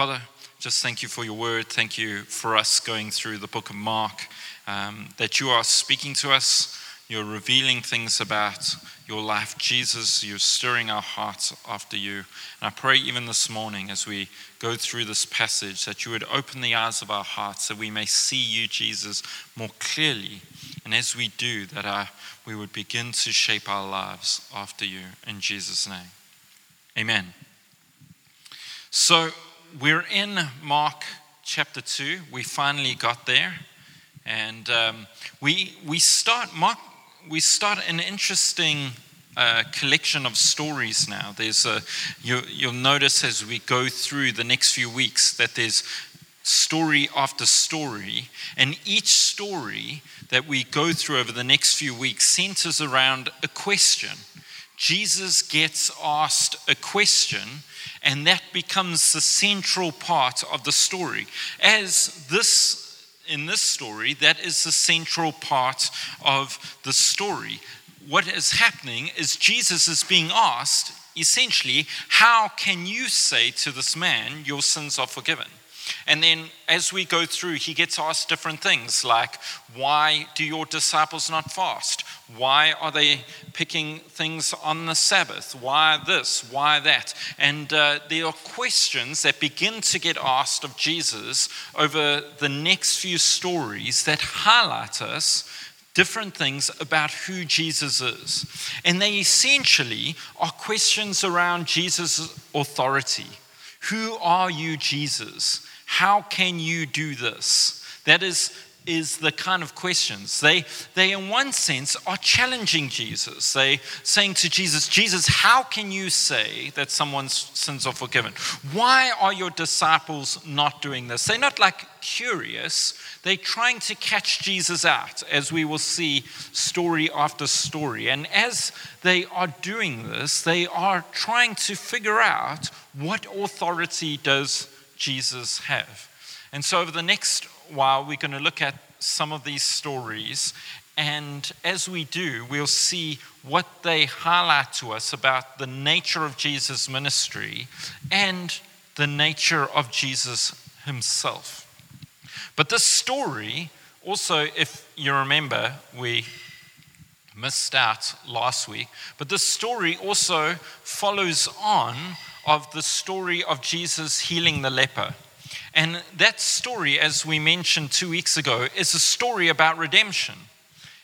Father, just thank you for your word. Thank you for us going through the book of Mark, um, that you are speaking to us. You're revealing things about your life. Jesus, you're stirring our hearts after you. And I pray even this morning as we go through this passage that you would open the eyes of our hearts that we may see you, Jesus, more clearly. And as we do, that our, we would begin to shape our lives after you. In Jesus' name. Amen. So we're in Mark chapter 2. We finally got there. And um, we, we start, Mark, we start an interesting uh, collection of stories now. There's a, you, you'll notice as we go through the next few weeks that there's story after story, and each story that we go through over the next few weeks centers around a question. Jesus gets asked a question, and that becomes the central part of the story. As this in this story, that is the central part of the story. What is happening is Jesus is being asked, essentially, how can you say to this man, your sins are forgiven? And then as we go through, he gets asked different things like, why do your disciples not fast? Why are they picking things on the Sabbath? Why this? Why that? And uh, there are questions that begin to get asked of Jesus over the next few stories that highlight us different things about who Jesus is. And they essentially are questions around Jesus' authority. Who are you, Jesus? How can you do this? That is, is the kind of questions. They, they, in one sense, are challenging Jesus. They saying to Jesus, Jesus, how can you say that someone's sins are forgiven? Why are your disciples not doing this? They're not like curious, they're trying to catch Jesus out, as we will see story after story. And as they are doing this, they are trying to figure out what authority does Jesus have. And so, over the next while, we're going to look at some of these stories. And as we do, we'll see what they highlight to us about the nature of Jesus' ministry and the nature of Jesus himself. But this story, also, if you remember, we missed out last week, but this story also follows on of the story of Jesus healing the leper. And that story, as we mentioned two weeks ago, is a story about redemption.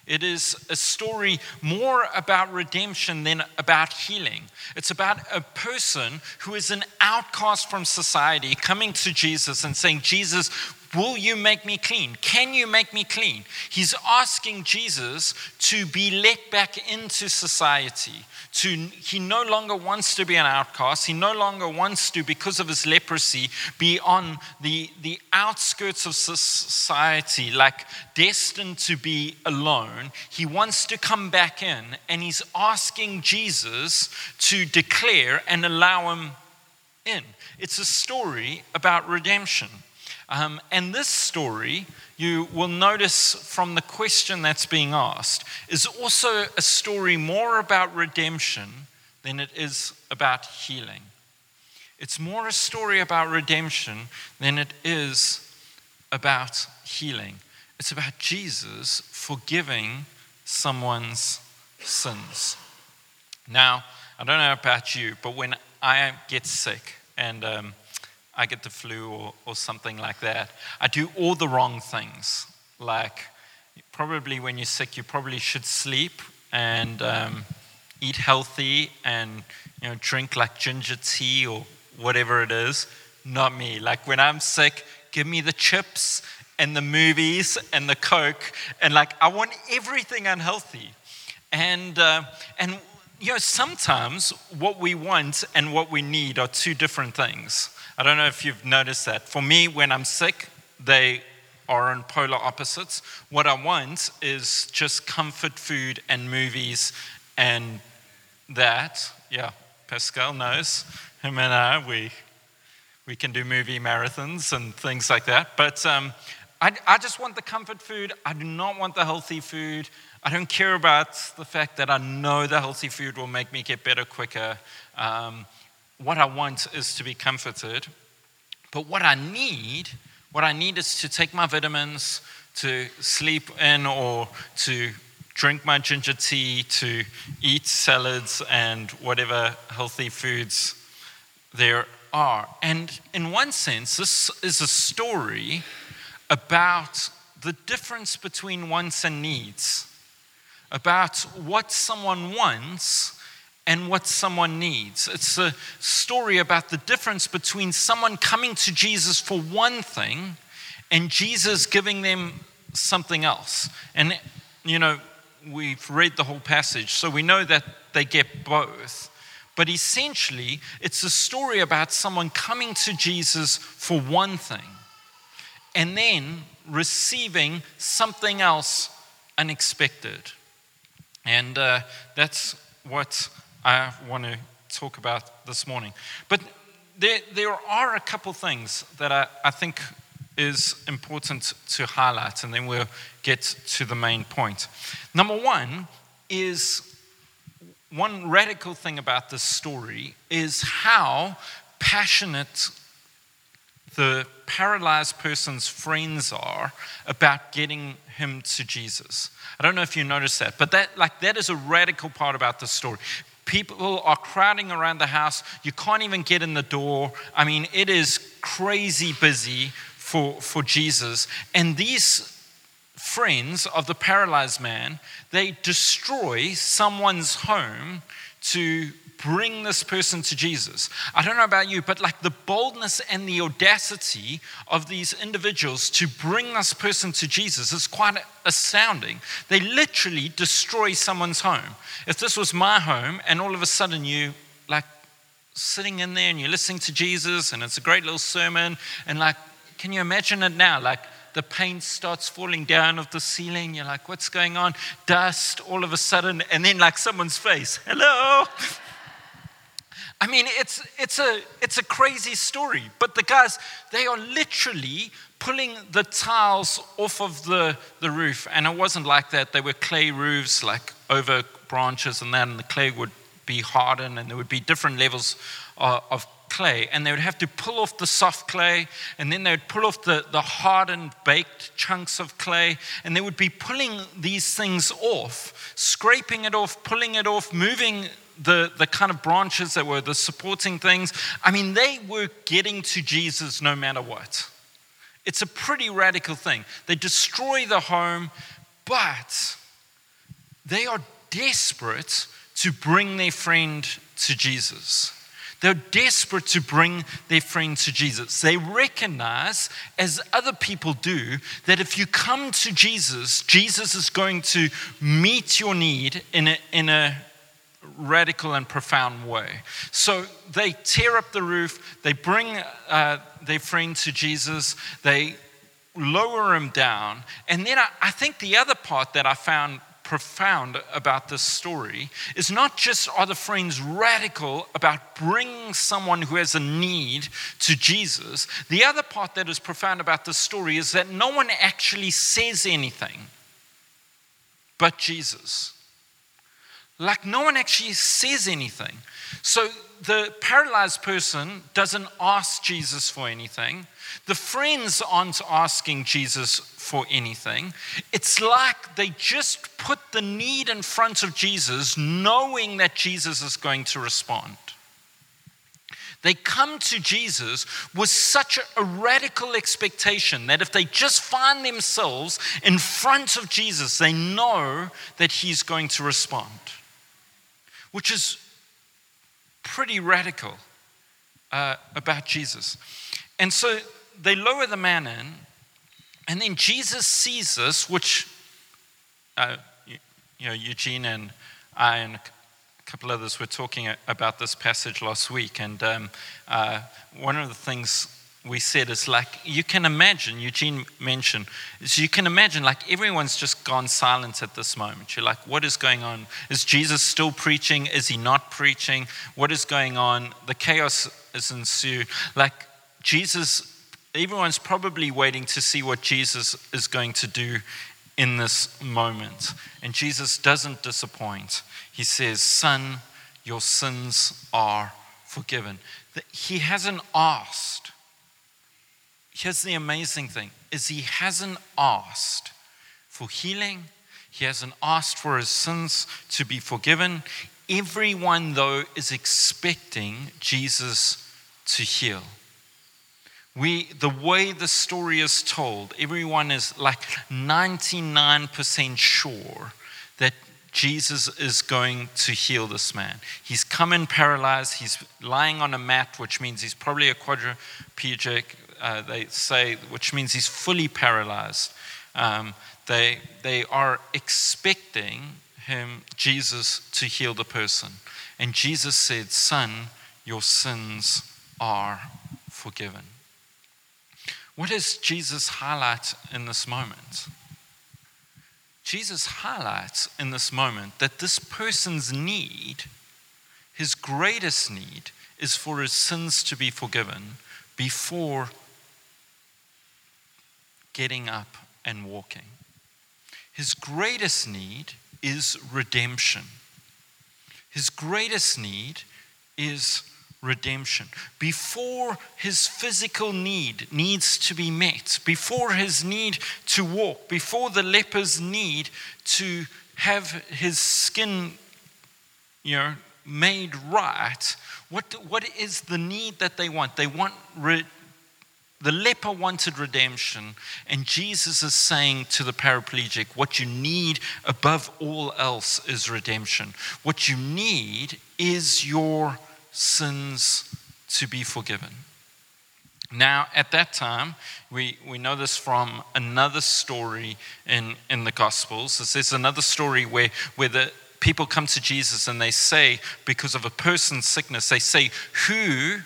It is a story more about redemption than about healing. It's about a person who is an outcast from society coming to Jesus and saying, Jesus, Will you make me clean? Can you make me clean? He's asking Jesus to be let back into society. To, he no longer wants to be an outcast. He no longer wants to, because of his leprosy, be on the, the outskirts of society, like destined to be alone. He wants to come back in, and he's asking Jesus to declare and allow him in. It's a story about redemption. Um, and this story, you will notice from the question that's being asked, is also a story more about redemption than it is about healing. It's more a story about redemption than it is about healing. It's about Jesus forgiving someone's sins. Now, I don't know about you, but when I get sick and um, I get the flu or, or something like that. I do all the wrong things. Like, probably when you're sick, you probably should sleep and um, eat healthy and you know, drink like ginger tea or whatever it is. Not me. Like, when I'm sick, give me the chips and the movies and the Coke. And like, I want everything unhealthy. And, uh, and you know, sometimes what we want and what we need are two different things. I don't know if you've noticed that. For me, when I'm sick, they are on polar opposites. What I want is just comfort food and movies and that. Yeah, Pascal knows. Him and I, we, we can do movie marathons and things like that. But um, I, I just want the comfort food. I do not want the healthy food. I don't care about the fact that I know the healthy food will make me get better quicker. Um, what I want is to be comforted. But what I need, what I need is to take my vitamins, to sleep in, or to drink my ginger tea, to eat salads and whatever healthy foods there are. And in one sense, this is a story about the difference between wants and needs, about what someone wants and what someone needs. It's a story about the difference between someone coming to Jesus for one thing and Jesus giving them something else. And, you know, we've read the whole passage, so we know that they get both. But essentially, it's a story about someone coming to Jesus for one thing and then receiving something else unexpected. And uh, that's what I want to talk about this morning. But there, there are a couple things that I, I think is important to highlight, and then we'll get to the main point. Number one is one radical thing about this story is how passionate the paralyzed person's friends are about getting him to Jesus. I don't know if you noticed that, but that like that is a radical part about the story. People are crowding around the house. You can't even get in the door. I mean, it is crazy busy for, for Jesus. And these friends of the paralyzed man, they destroy someone's home to bring this person to Jesus. I don't know about you, but like the boldness and the audacity of these individuals to bring this person to Jesus is quite astounding. They literally destroy someone's home. If this was my home and all of a sudden you like sitting in there and you're listening to Jesus and it's a great little sermon and like, can you imagine it now? Like, the paint starts falling down of the ceiling. You're like, what's going on? Dust all of a sudden, and then like someone's face, hello. I mean, it's, it's, a, it's a crazy story, but the guys, they are literally pulling the tiles off of the, the roof. And it wasn't like that. They were clay roofs, like over branches and and the clay would be hardened, and there would be different levels of, of clay. And they would have to pull off the soft clay, and then they would pull off the, the hardened, baked chunks of clay, and they would be pulling these things off, scraping it off, pulling it off, moving the, the kind of branches that were the supporting things. I mean, they were getting to Jesus no matter what. It's a pretty radical thing. They destroy the home, but they are desperate to bring their friend to Jesus. They're desperate to bring their friend to Jesus. They recognize, as other people do, that if you come to Jesus, Jesus is going to meet your need in a, in a radical and profound way. So they tear up the roof, they bring uh, their friend to Jesus, they lower him down. And then I, I think the other part that I found profound about this story is not just are the friends radical about bringing someone who has a need to Jesus, the other part that is profound about this story is that no one actually says anything but Jesus. Like no one actually says anything. So the paralyzed person doesn't ask Jesus for anything. The friends aren't asking Jesus for anything. It's like they just put the need in front of Jesus, knowing that Jesus is going to respond. They come to Jesus with such a radical expectation that if they just find themselves in front of Jesus, they know that he's going to respond which is pretty radical uh, about Jesus. And so they lower the man in, and then Jesus sees this, which, uh, you, you know, Eugene and I and a couple others were talking about this passage last week. And um, uh, one of the things we said is like you can imagine eugene mentioned is you can imagine like everyone's just gone silent at this moment. You're like what is going on? Is jesus still preaching? Is he not preaching? What is going on? The chaos is ensued. Like jesus everyone's probably waiting to see what jesus is going to do in this moment. And jesus doesn't disappoint. He says son your sins are forgiven. He hasn't asked here's the amazing thing is he hasn't asked for healing. He hasn't asked for his sins to be forgiven. Everyone, though, is expecting Jesus to heal. We, the way the story is told, everyone is like 99% sure that Jesus is going to heal this man. He's come in paralyzed. He's lying on a mat, which means he's probably a quadriplegic, uh, they say, which means he's fully paralyzed. Um, they, they are expecting him, Jesus, to heal the person. And Jesus said, Son, your sins are forgiven. What does Jesus highlight in this moment? Jesus highlights in this moment that this person's need, his greatest need, is for his sins to be forgiven before getting up and walking. His greatest need is redemption. His greatest need is redemption. Before his physical need needs to be met, before his need to walk, before the leper's need to have his skin, you know, made right, what, what is the need that they want? They want the leper wanted redemption, and Jesus is saying to the paraplegic, What you need above all else is redemption. What you need is your sins to be forgiven. Now, at that time, we, we know this from another story in, in the Gospels. There's another story where, where the people come to Jesus and they say, because of a person's sickness, they say, Who,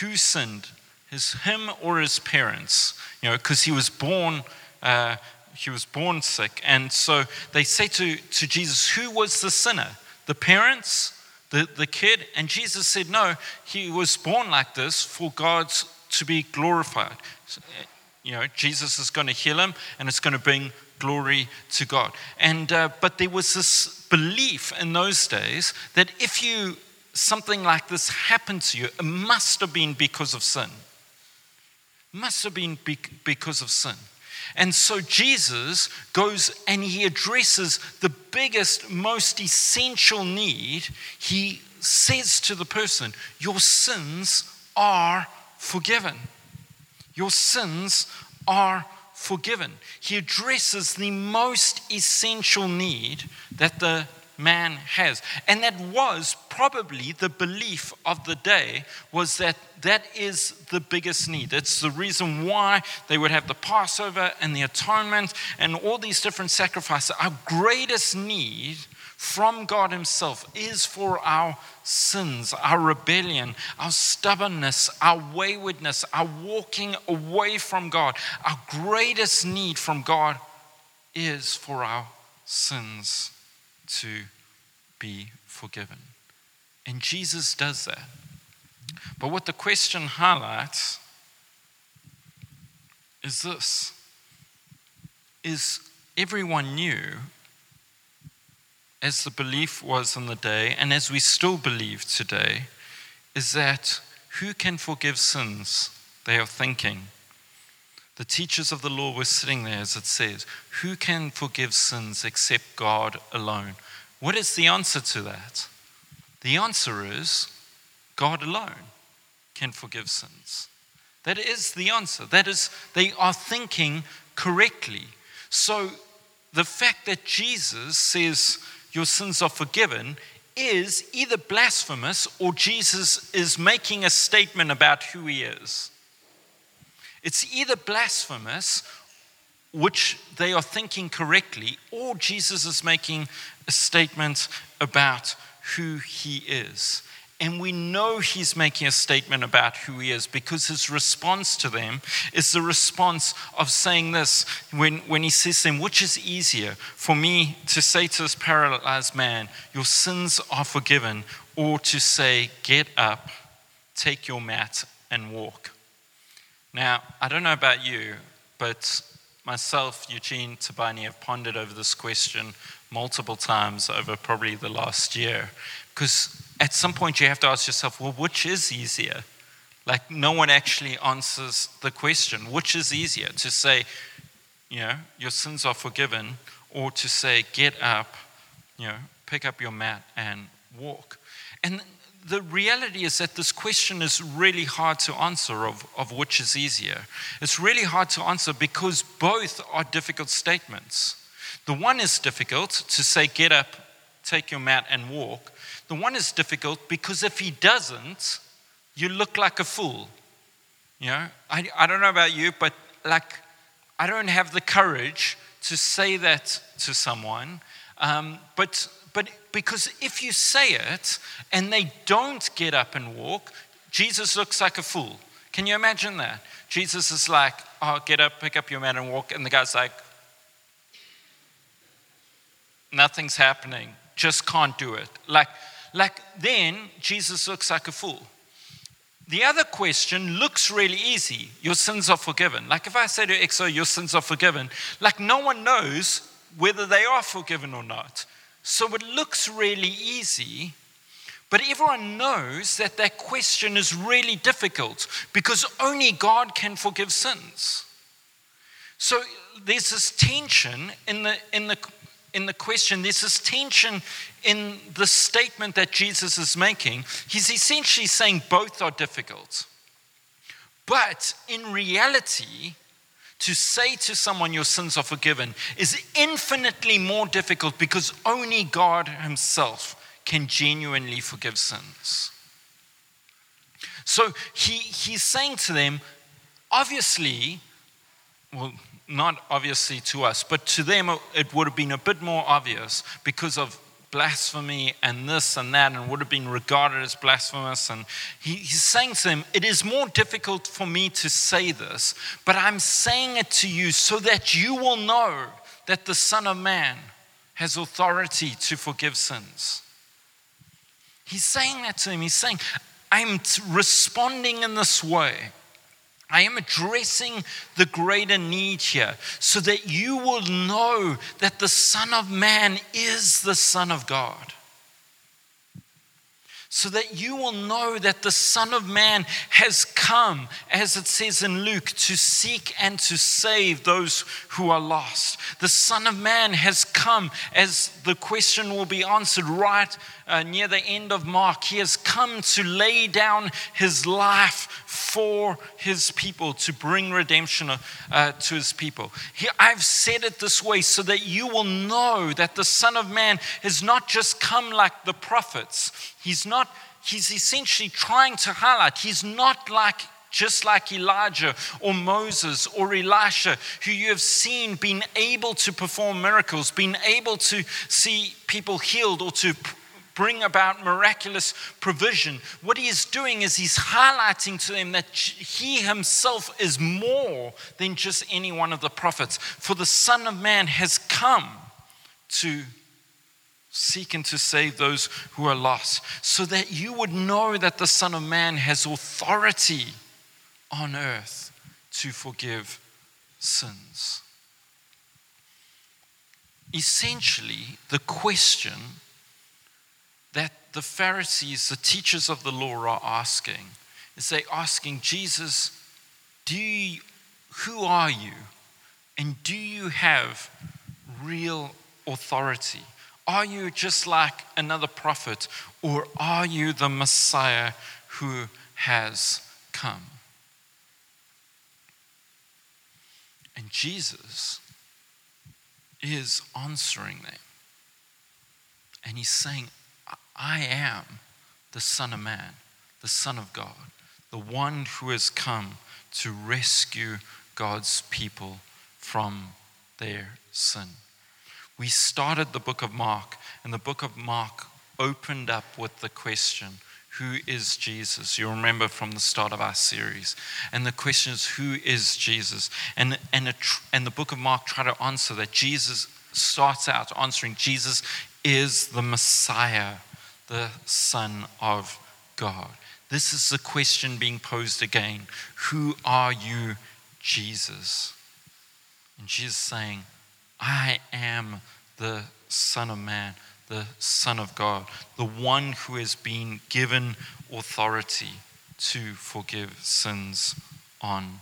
who sinned? His him or his parents? You know, because he was born. Uh, he was born sick. And so they say to, to Jesus, Who was the sinner? The parents the, the kid. And Jesus said, No, he was born like this for God to be glorified. So, you know, Jesus is going to heal him and it's going to bring glory to God. And, uh, but there was this belief in those days that if you, something like this happened to you, it must have been because of sin. Must have been because of sin. And so Jesus goes and he addresses the biggest, most essential need. He says to the person, Your sins are forgiven. Your sins are forgiven. He addresses the most essential need that the man has. And that was probably the belief of the day was that that is the biggest need. It's the reason why they would have the Passover and the atonement and all these different sacrifices. Our greatest need from God Himself is for our sins, our rebellion, our stubbornness, our waywardness, our walking away from God. Our greatest need from God is for our sins to be forgiven. And Jesus does that. But what the question highlights is this is everyone knew as the belief was in the day and as we still believe today is that who can forgive sins they are thinking the teachers of the law were sitting there as it says who can forgive sins except god alone what is the answer to that? The answer is God alone can forgive sins. That is the answer. That is, they are thinking correctly. So the fact that Jesus says your sins are forgiven is either blasphemous or Jesus is making a statement about who he is. It's either blasphemous which they are thinking correctly, or Jesus is making a statement about who he is. And we know he's making a statement about who he is because his response to them is the response of saying this when, when he says to them, Which is easier for me to say to this paralyzed man, Your sins are forgiven, or to say, Get up, take your mat, and walk? Now, I don't know about you, but myself, Eugene Tabani, have pondered over this question multiple times over probably the last year. Because at some point you have to ask yourself, well, which is easier? Like, no one actually answers the question which is easier to say, you know, your sins are forgiven, or to say, get up, you know, pick up your mat and walk. And the reality is that this question is really hard to answer of, of which is easier. It's really hard to answer because both are difficult statements. The one is difficult to say, get up, take your mat, and walk. The one is difficult because if he doesn't, you look like a fool. You know, I, I don't know about you, but like, I don't have the courage to say that to someone. Um, but, but because if you say it and they don't get up and walk, Jesus looks like a fool. Can you imagine that? Jesus is like, oh, get up, pick up your mat and walk. And the guy's like, nothing's happening, just can't do it. Like, like then Jesus looks like a fool. The other question looks really easy. Your sins are forgiven. Like if I say to Exo, your sins are forgiven, like no one knows whether they are forgiven or not. So it looks really easy, but everyone knows that that question is really difficult because only God can forgive sins. So there's this tension in the, in the in the question, there's this tension in the statement that Jesus is making. He's essentially saying both are difficult. But in reality, to say to someone your sins are forgiven is infinitely more difficult because only God Himself can genuinely forgive sins. So he, he's saying to them, obviously, well, not obviously to us, but to them it would have been a bit more obvious because of blasphemy and this and that, and would have been regarded as blasphemous. And he, he's saying to them, It is more difficult for me to say this, but I'm saying it to you so that you will know that the Son of Man has authority to forgive sins. He's saying that to them. He's saying, I'm responding in this way I am addressing the greater need here so that you will know that the Son of Man is the Son of God so that you will know that the Son of Man has come, as it says in Luke, to seek and to save those who are lost. The Son of Man has come, as the question will be answered right uh, near the end of Mark. He has come to lay down his life for his people, to bring redemption uh, to his people. He, I've said it this way so that you will know that the Son of Man has not just come like the prophets He's not, he's essentially trying to highlight, he's not like just like Elijah or Moses or Elisha, who you have seen being able to perform miracles, being able to see people healed or to bring about miraculous provision. What he is doing is he's highlighting to them that he himself is more than just any one of the prophets. For the Son of Man has come to seek and to save those who are lost, so that you would know that the Son of Man has authority on earth to forgive sins. Essentially, the question that the Pharisees, the teachers of the law, are asking is they asking Jesus, do you, who are you? And do you have real authority? Are you just like another prophet, or are you the Messiah who has come? And Jesus is answering them. And he's saying, I am the Son of Man, the Son of God, the one who has come to rescue God's people from their sin. We started the book of Mark, and the book of Mark opened up with the question who is Jesus? You remember from the start of our series. And the question is, who is Jesus? And, and, and the book of Mark tried to answer that. Jesus starts out answering Jesus is the Messiah, the Son of God. This is the question being posed again Who are you, Jesus? And Jesus saying, I am the Son of Man, the Son of God, the one who has been given authority to forgive sins on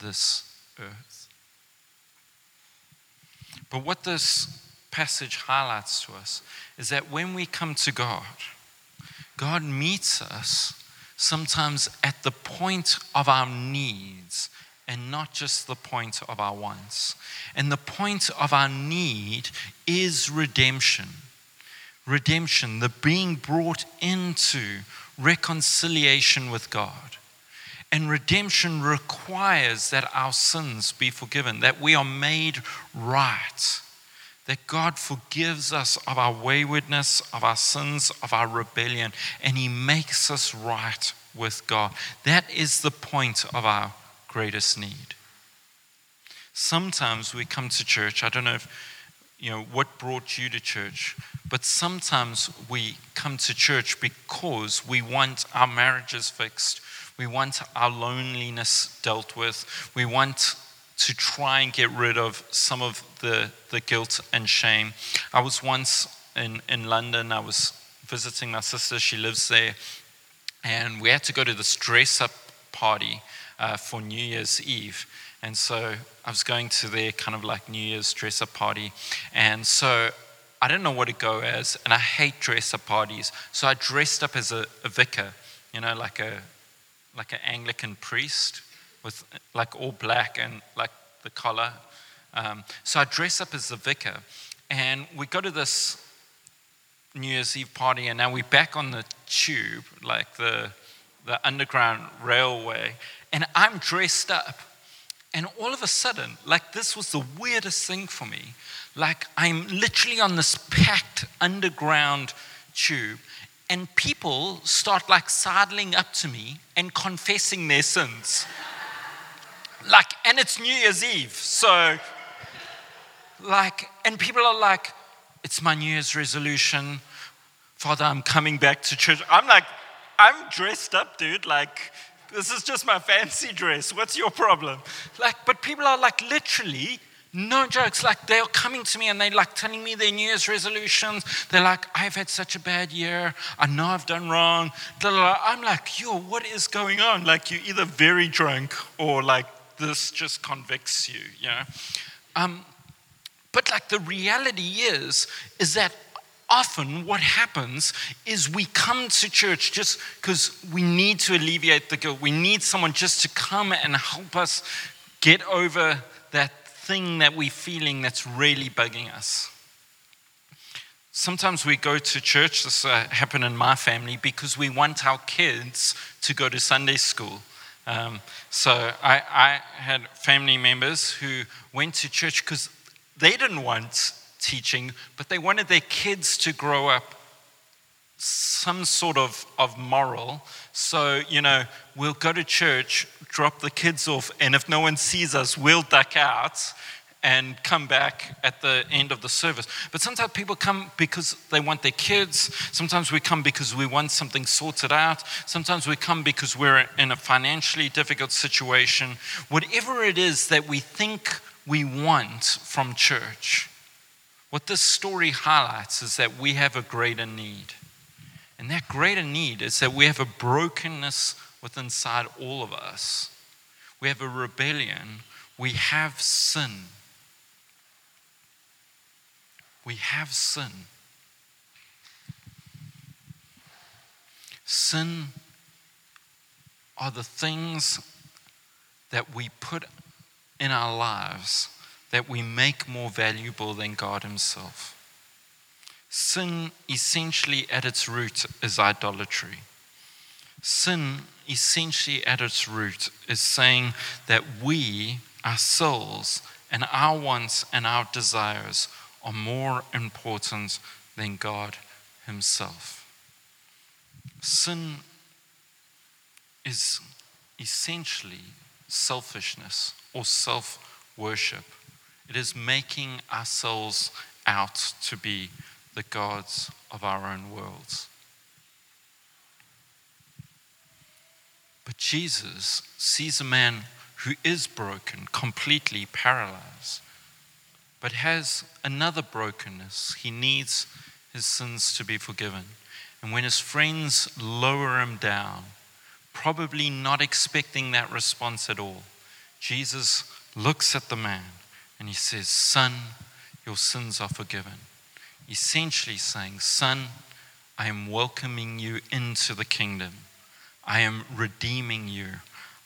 this earth. But what this passage highlights to us is that when we come to God, God meets us sometimes at the point of our needs and not just the point of our wants. And the point of our need is redemption. Redemption, the being brought into reconciliation with God. And redemption requires that our sins be forgiven, that we are made right that God forgives us of our waywardness, of our sins, of our rebellion, and He makes us right with God. That is the point of our greatest need. Sometimes we come to church, I don't know if you know what brought you to church, but sometimes we come to church because we want our marriages fixed. We want our loneliness dealt with. We want to try and get rid of some of the, the guilt and shame. I was once in, in London, I was visiting my sister, she lives there, and we had to go to this dress up party uh, for New Year's Eve. And so I was going to their kind of like New Year's dress up party. And so I didn't know what to go as, and I hate dress up parties. So I dressed up as a, a vicar, you know, like a like an Anglican priest with like all black and like the collar. Um, so I dress up as the vicar, and we go to this New Year's Eve party, and now we're back on the tube, like the the underground railway, and I'm dressed up. And all of a sudden, like this was the weirdest thing for me. Like I'm literally on this packed underground tube, and people start like sidling up to me and confessing their sins. Like, and it's New Year's Eve. So, like, and people are like, it's my New Year's resolution. Father, I'm coming back to church. I'm like, I'm dressed up, dude. Like, this is just my fancy dress. What's your problem? Like, but people are like literally, no jokes, like they're coming to me and they're like telling me their New Year's resolutions. They're like, I've had such a bad year. I know I've done wrong. I'm like, yo, what is going on? Like, you're either very drunk or like this just convicts you, you know. Um, but like the reality is, is that often what happens is we come to church just because we need to alleviate the guilt. We need someone just to come and help us get over that thing that we're feeling that's really bugging us. Sometimes we go to church, this uh, happened in my family, because we want our kids to go to Sunday school. Um, so I, I had family members who went to church because they didn't want teaching, but they wanted their kids to grow up some sort of, of moral. So, you know, we'll go to church, drop the kids off, and if no one sees us, we'll duck out and come back at the end of the service. But sometimes people come because they want their kids. Sometimes we come because we want something sorted out. Sometimes we come because we're in a financially difficult situation. Whatever it is that we think we want from church, what this story highlights is that we have a greater need. And that greater need is that we have a brokenness within inside all of us. We have a rebellion. We have sin we have sin. Sin are the things that we put in our lives that we make more valuable than God Himself. Sin, essentially, at its root, is idolatry. Sin, essentially, at its root, is saying that we, our souls, and our wants and our desires are more important than God Himself. Sin is essentially selfishness or self worship. It is making ourselves out to be the gods of our own worlds. But Jesus sees a man who is broken, completely paralyzed but has another brokenness. He needs his sins to be forgiven. And when his friends lower him down, probably not expecting that response at all. Jesus looks at the man and he says, Son, your sins are forgiven. Essentially saying, Son, I am welcoming you into the kingdom. I am redeeming you.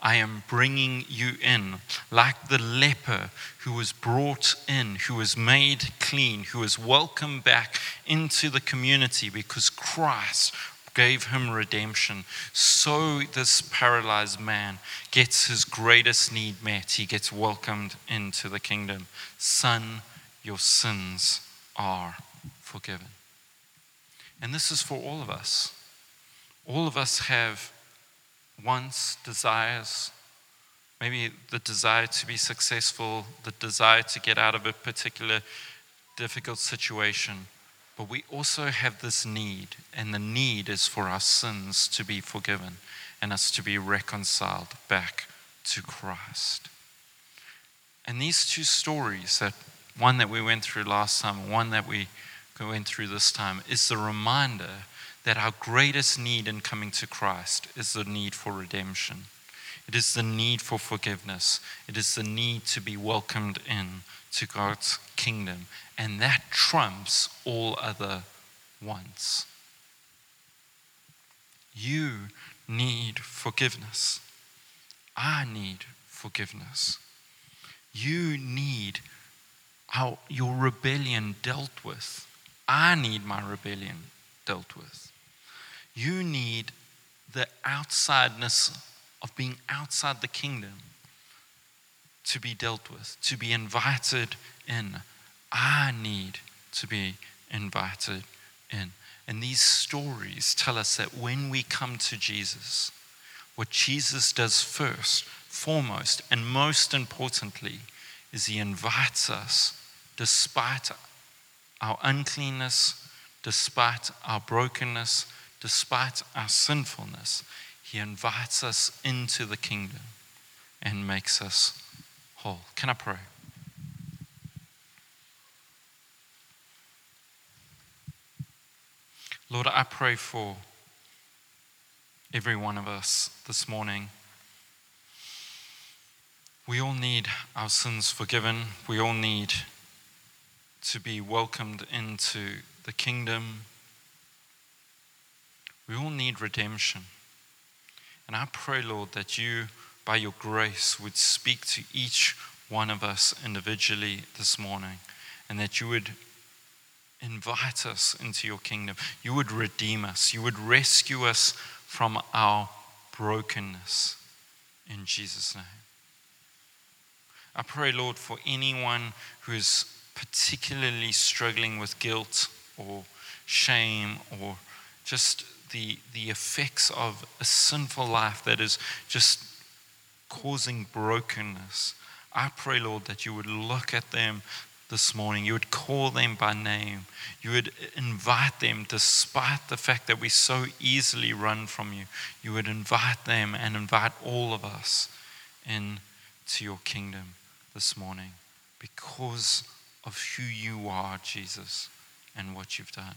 I am bringing you in, like the leper who was brought in, who was made clean, who was welcomed back into the community because Christ gave him redemption. So this paralyzed man gets his greatest need met. He gets welcomed into the kingdom. Son, your sins are forgiven. And this is for all of us. All of us have wants, desires, maybe the desire to be successful, the desire to get out of a particular difficult situation. But we also have this need, and the need is for our sins to be forgiven and us to be reconciled back to Christ. And these two stories, that one that we went through last time one that we went through this time, is the reminder that our greatest need in coming to Christ is the need for redemption. It is the need for forgiveness. It is the need to be welcomed in to God's kingdom. And that trumps all other wants. You need forgiveness. I need forgiveness. You need how your rebellion dealt with. I need my rebellion dealt with. You need the outsideness of being outside the kingdom to be dealt with, to be invited in. I need to be invited in. And these stories tell us that when we come to Jesus, what Jesus does first, foremost, and most importantly, is he invites us, despite our uncleanness, despite our brokenness, despite our sinfulness, He invites us into the kingdom and makes us whole. Can I pray? Lord, I pray for every one of us this morning. We all need our sins forgiven. We all need to be welcomed into the kingdom we all need redemption. And I pray, Lord, that you, by your grace, would speak to each one of us individually this morning and that you would invite us into your kingdom. You would redeem us. You would rescue us from our brokenness in Jesus' name. I pray, Lord, for anyone who is particularly struggling with guilt or shame or just the, the effects of a sinful life that is just causing brokenness. I pray, Lord, that you would look at them this morning. You would call them by name. You would invite them, despite the fact that we so easily run from you. You would invite them and invite all of us into your kingdom this morning because of who you are, Jesus, and what you've done.